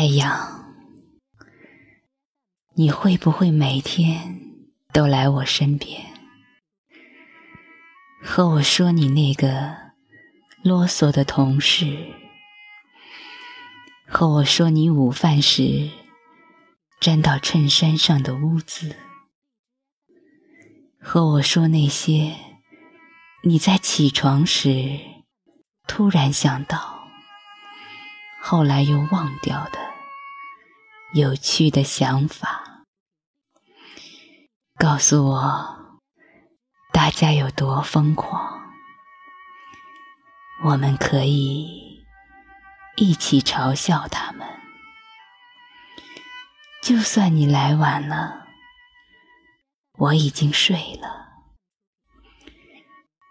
太阳，你会不会每天都来我身边，和我说你那个啰嗦的同事，和我说你午饭时沾到衬衫上的污渍，和我说那些你在起床时突然想到。后来又忘掉的有趣的想法，告诉我大家有多疯狂，我们可以一起嘲笑他们。就算你来晚了，我已经睡了，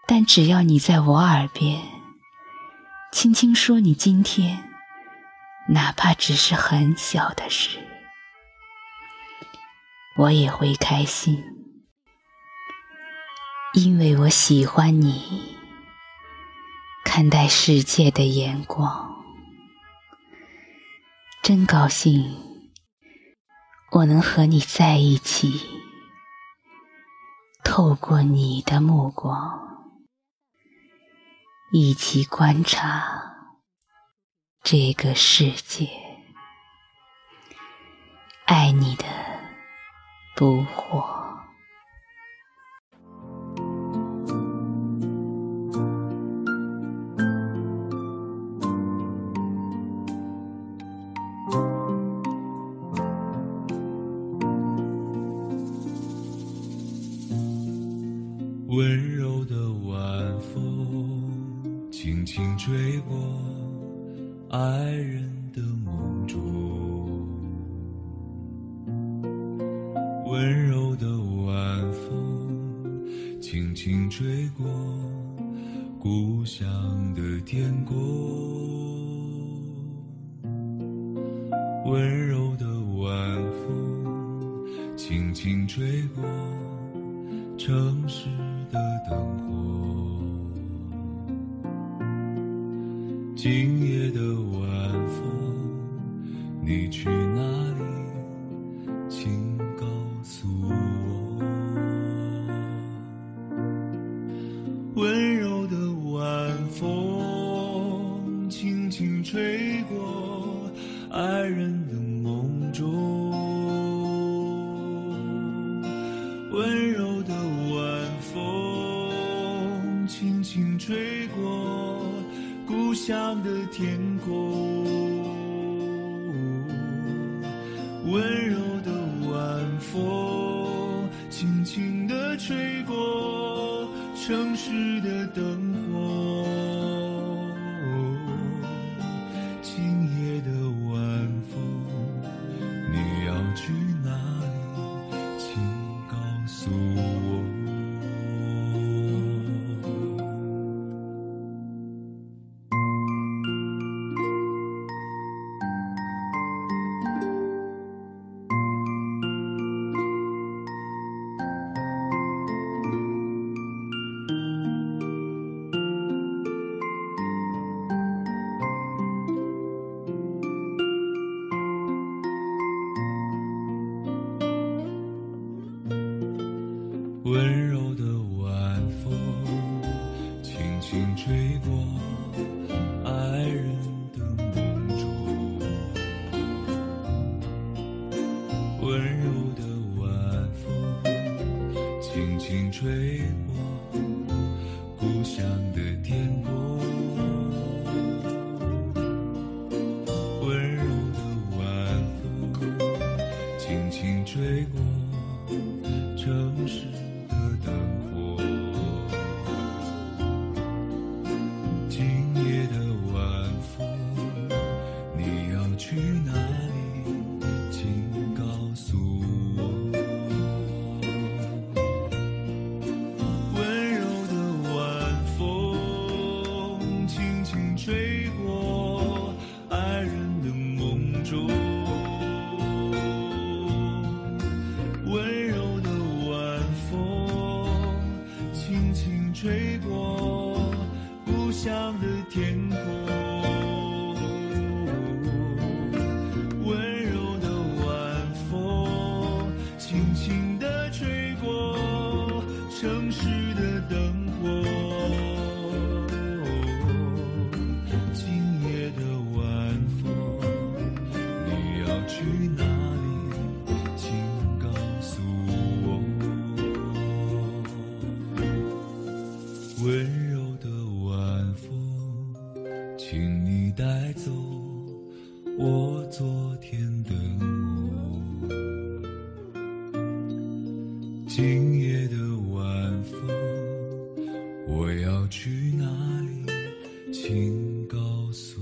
但只要你在我耳边轻轻说你今天。哪怕只是很小的事，我也会开心，因为我喜欢你看待世界的眼光。真高兴，我能和你在一起，透过你的目光，一起观察。这个世界，爱你的不惑。温柔的晚风，轻轻吹过。爱人的梦中，温柔的晚风轻轻吹过故乡的天空，温柔的晚风轻轻吹过城市的灯火。今夜的晚风，你去哪里？请告诉我。温柔的晚风，轻轻吹过爱人的梦中。温柔的晚风，轻轻吹过。故乡的天空，温柔的晚风，轻轻地吹过城市的灯。温柔的晚风，轻轻吹过爱人的梦中。温柔的晚风，轻轻吹过想的天空温柔的晚风轻轻地吹过城市的灯。走我昨天的梦。今夜的晚风，我要去哪里？请告诉。